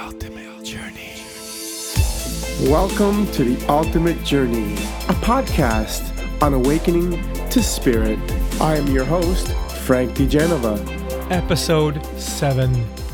ultimate journey. Welcome to The Ultimate Journey, a podcast on awakening to spirit. I am your host, Frank DeGenova. Episode 7.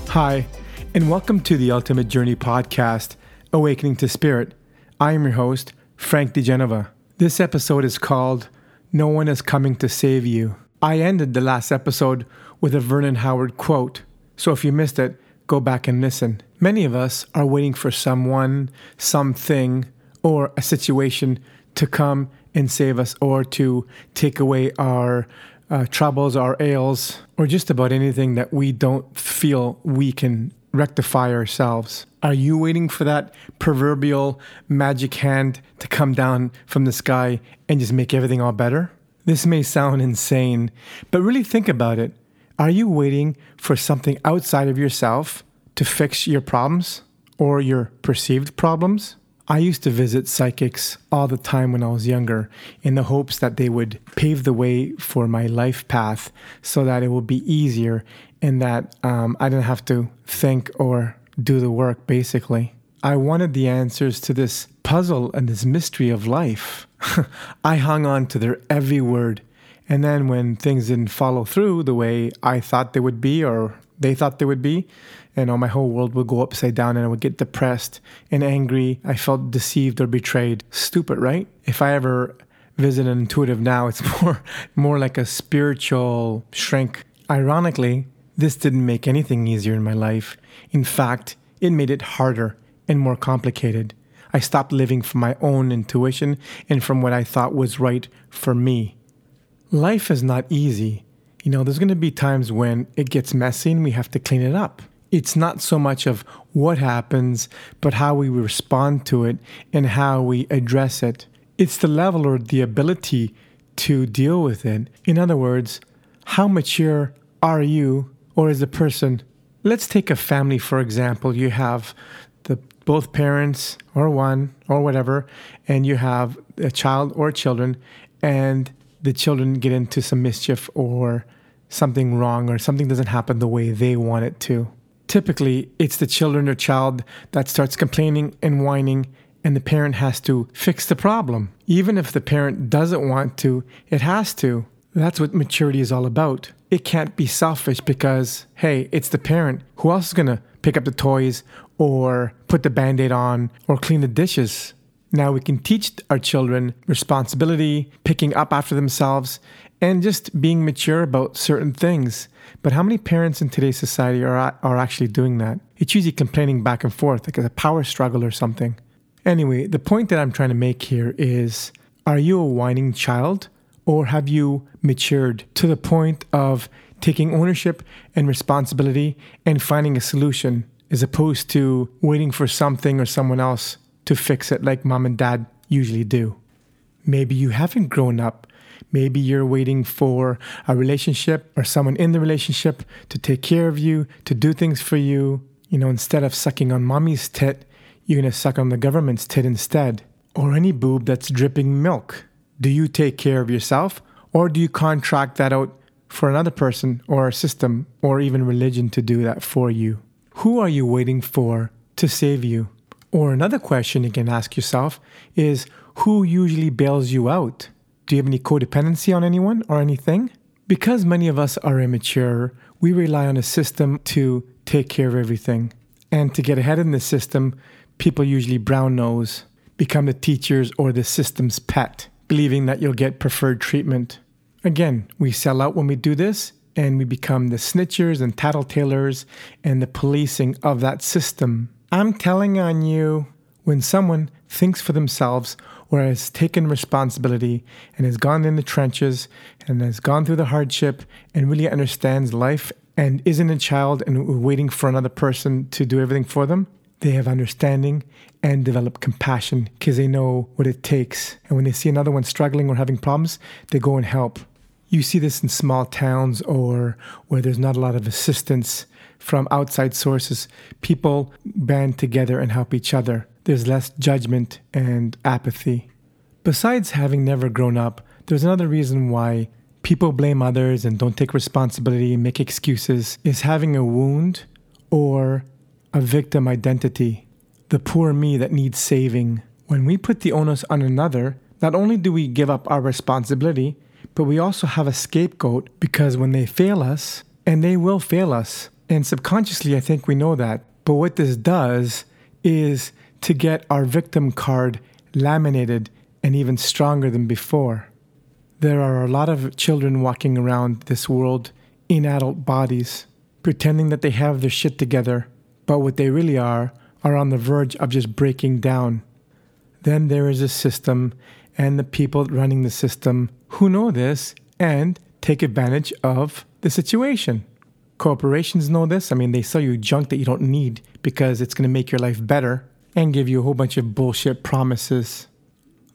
Hi, and welcome to The Ultimate Journey podcast, Awakening to Spirit. I am your host, Frank DeGenova. This episode is called No One is Coming to Save You. I ended the last episode with a Vernon Howard quote, so if you missed it, go back and listen. Many of us are waiting for someone, something, or a situation to come and save us or to take away our uh, troubles, our ails, or just about anything that we don't feel we can rectify ourselves. Are you waiting for that proverbial magic hand to come down from the sky and just make everything all better? This may sound insane, but really think about it. Are you waiting for something outside of yourself to fix your problems or your perceived problems? I used to visit psychics all the time when I was younger in the hopes that they would pave the way for my life path so that it would be easier and that um, I didn't have to think or do the work, basically. I wanted the answers to this puzzle and this mystery of life. I hung on to their every word and then when things didn't follow through the way I thought they would be or they thought they would be, you know, my whole world would go upside down and I would get depressed and angry. I felt deceived or betrayed. Stupid, right? If I ever visit an intuitive now, it's more more like a spiritual shrink. Ironically, this didn't make anything easier in my life. In fact, it made it harder and more complicated. I stopped living from my own intuition and from what I thought was right for me life is not easy. You know, there's going to be times when it gets messy and we have to clean it up. It's not so much of what happens, but how we respond to it and how we address it. It's the level or the ability to deal with it. In other words, how mature are you or is a person? Let's take a family, for example. You have the both parents or one or whatever, and you have a child or children, and the children get into some mischief or something wrong or something doesn't happen the way they want it to. Typically, it's the children or child that starts complaining and whining, and the parent has to fix the problem. Even if the parent doesn't want to, it has to. That's what maturity is all about. It can't be selfish because, hey, it's the parent. Who else is going to pick up the toys or put the band aid on or clean the dishes? Now we can teach our children responsibility, picking up after themselves, and just being mature about certain things. But how many parents in today's society are, are actually doing that? It's usually complaining back and forth, like a power struggle or something. Anyway, the point that I'm trying to make here is are you a whining child or have you matured to the point of taking ownership and responsibility and finding a solution as opposed to waiting for something or someone else to fix it like mom and dad usually do. Maybe you haven't grown up. Maybe you're waiting for a relationship or someone in the relationship to take care of you, to do things for you. You know, instead of sucking on mommy's tit, you're going to suck on the government's tit instead. Or any boob that's dripping milk. Do you take care of yourself or do you contract that out for another person or a system or even religion to do that for you? Who are you waiting for to save you? Or another question you can ask yourself is who usually bails you out? Do you have any codependency on anyone or anything? Because many of us are immature, we rely on a system to take care of everything. And to get ahead in the system, people usually brown nose, become the teacher's or the system's pet, believing that you'll get preferred treatment. Again, we sell out when we do this, and we become the snitchers and tattletalers and the policing of that system. I'm telling on you when someone thinks for themselves or has taken responsibility and has gone in the trenches and has gone through the hardship and really understands life and isn't a child and waiting for another person to do everything for them, they have understanding and develop compassion because they know what it takes. And when they see another one struggling or having problems, they go and help. You see this in small towns or where there's not a lot of assistance from outside sources, people band together and help each other. There's less judgment and apathy. Besides having never grown up, there's another reason why people blame others and don't take responsibility make excuses is having a wound or a victim identity, the poor me that needs saving. When we put the onus on another, not only do we give up our responsibility, but we also have a scapegoat because when they fail us, and they will fail us, and subconsciously I think we know that. But what this does is to get our victim card laminated and even stronger than before. There are a lot of children walking around this world in adult bodies, pretending that they have their shit together, but what they really are are on the verge of just breaking down. Then there is a system and the people running the system who know this and take advantage of the situation. Corporations know this. I mean, they sell you junk that you don't need because it's going to make your life better and give you a whole bunch of bullshit promises.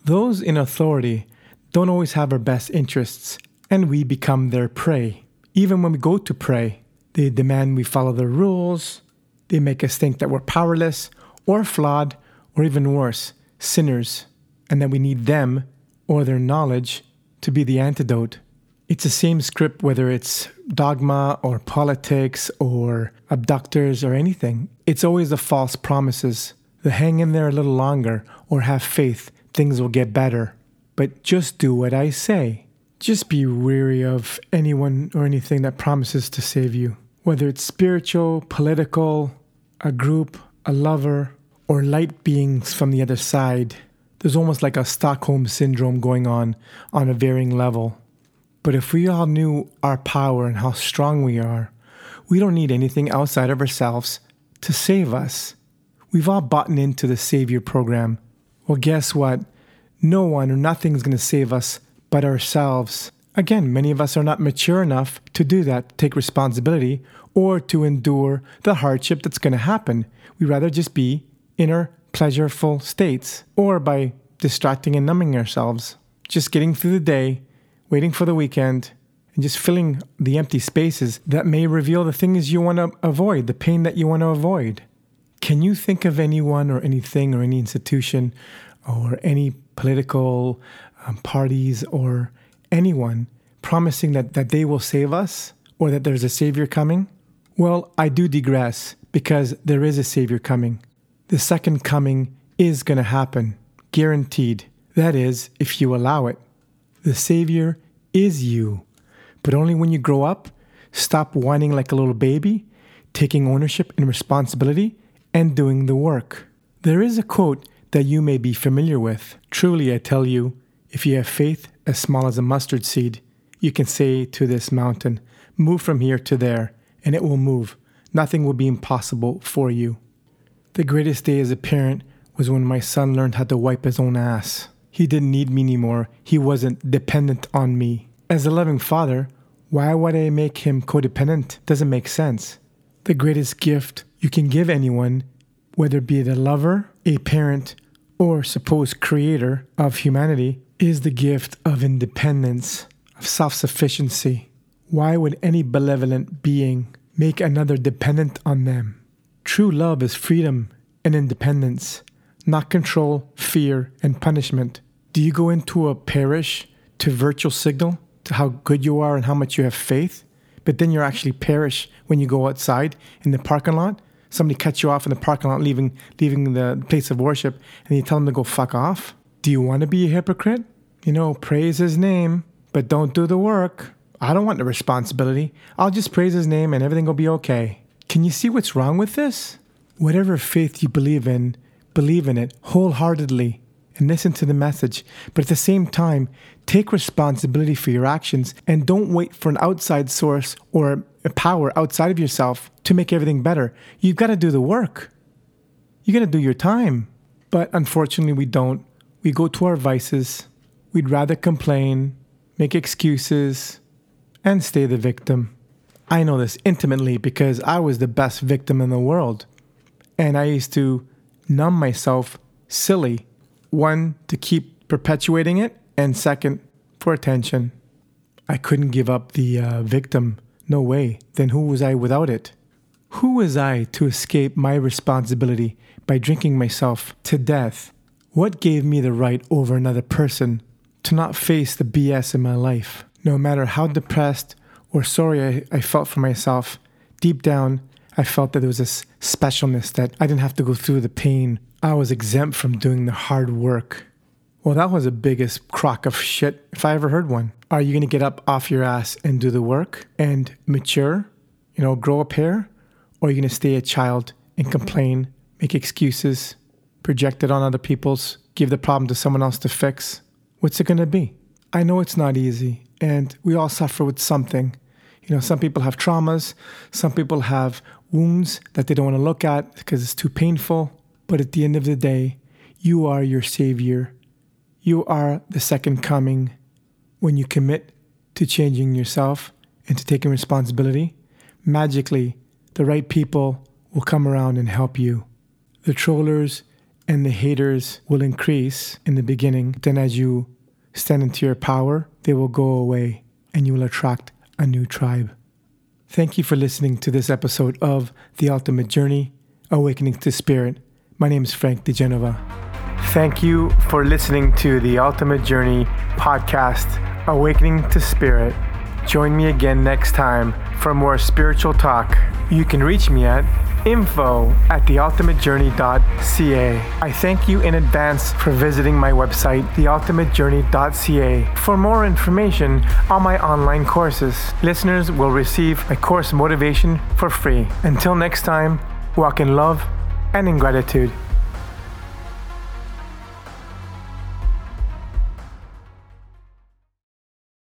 Those in authority don't always have our best interests, and we become their prey. Even when we go to pray, they demand we follow their rules, they make us think that we're powerless or flawed, or even worse, sinners, and that we need them or their knowledge to be the antidote. It's the same script whether it's dogma or politics or abductors or anything. It's always the false promises. The hang in there a little longer or have faith, things will get better. But just do what I say. Just be weary of anyone or anything that promises to save you, whether it's spiritual, political, a group, a lover, or light beings from the other side. There's almost like a Stockholm syndrome going on on a varying level. But if we all knew our power and how strong we are, we don't need anything outside of ourselves to save us. We've all bought into the Savior program. Well, guess what? No one or nothing is going to save us but ourselves. Again, many of us are not mature enough to do that, take responsibility, or to endure the hardship that's going to happen. We rather just be in our pleasureful states, or by distracting and numbing ourselves, just getting through the day, waiting for the weekend, and just filling the empty spaces that may reveal the things you want to avoid, the pain that you want to avoid. Can you think of anyone or anything or any institution or any political um, parties or anyone promising that, that they will save us or that there's a savior coming? Well, I do digress because there is a savior coming. The second coming is going to happen, guaranteed. That is, if you allow it. The savior is you, but only when you grow up, stop whining like a little baby, taking ownership and responsibility, and doing the work. There is a quote that you may be familiar with. Truly, I tell you, if you have faith as small as a mustard seed, you can say to this mountain, Move from here to there, and it will move. Nothing will be impossible for you. The greatest day as a parent was when my son learned how to wipe his own ass. He didn't need me anymore. He wasn't dependent on me. As a loving father, why would I make him codependent? Doesn't make sense. The greatest gift you can give anyone, whether it be a lover, a parent, or supposed creator of humanity, is the gift of independence, of self sufficiency. Why would any benevolent being make another dependent on them? True love is freedom and independence, not control, fear, and punishment. Do you go into a parish to virtual signal to how good you are and how much you have faith? But then you're actually parish when you go outside in the parking lot. Somebody cuts you off in the parking lot, leaving leaving the place of worship, and you tell them to go fuck off. Do you want to be a hypocrite? You know, praise his name, but don't do the work. I don't want the responsibility. I'll just praise his name and everything will be okay. Can you see what's wrong with this? Whatever faith you believe in, believe in it wholeheartedly and listen to the message. But at the same time, take responsibility for your actions and don't wait for an outside source or a power outside of yourself to make everything better. You've got to do the work. You got to do your time. But unfortunately, we don't. We go to our vices. We'd rather complain, make excuses, and stay the victim. I know this intimately because I was the best victim in the world. And I used to numb myself silly. One, to keep perpetuating it, and second, for attention. I couldn't give up the uh, victim. No way. Then who was I without it? Who was I to escape my responsibility by drinking myself to death? What gave me the right over another person to not face the BS in my life? No matter how depressed or sorry I, I felt for myself, deep down, I felt that there was this specialness that I didn't have to go through the pain. I was exempt from doing the hard work. Well, that was the biggest crock of shit if I ever heard one. Are you going to get up off your ass and do the work and mature, you know, grow a pair? Or are you going to stay a child and complain, make excuses, project it on other people's, give the problem to someone else to fix? What's it going to be? I know it's not easy, and we all suffer with something. You know, some people have traumas, some people have wounds that they don't want to look at because it's too painful. But at the end of the day, you are your savior. You are the second coming. When you commit to changing yourself and to taking responsibility, magically, the right people will come around and help you. The trollers and the haters will increase in the beginning. Then, as you stand into your power, they will go away and you will attract a new tribe. Thank you for listening to this episode of The Ultimate Journey Awakening to Spirit. My name is Frank DeGenova. Thank you for listening to the Ultimate Journey podcast, Awakening to Spirit. Join me again next time for more spiritual talk. You can reach me at info at theultimatejourney.ca. I thank you in advance for visiting my website, theultimatejourney.ca, for more information on my online courses. Listeners will receive my course motivation for free. Until next time, walk in love and in gratitude.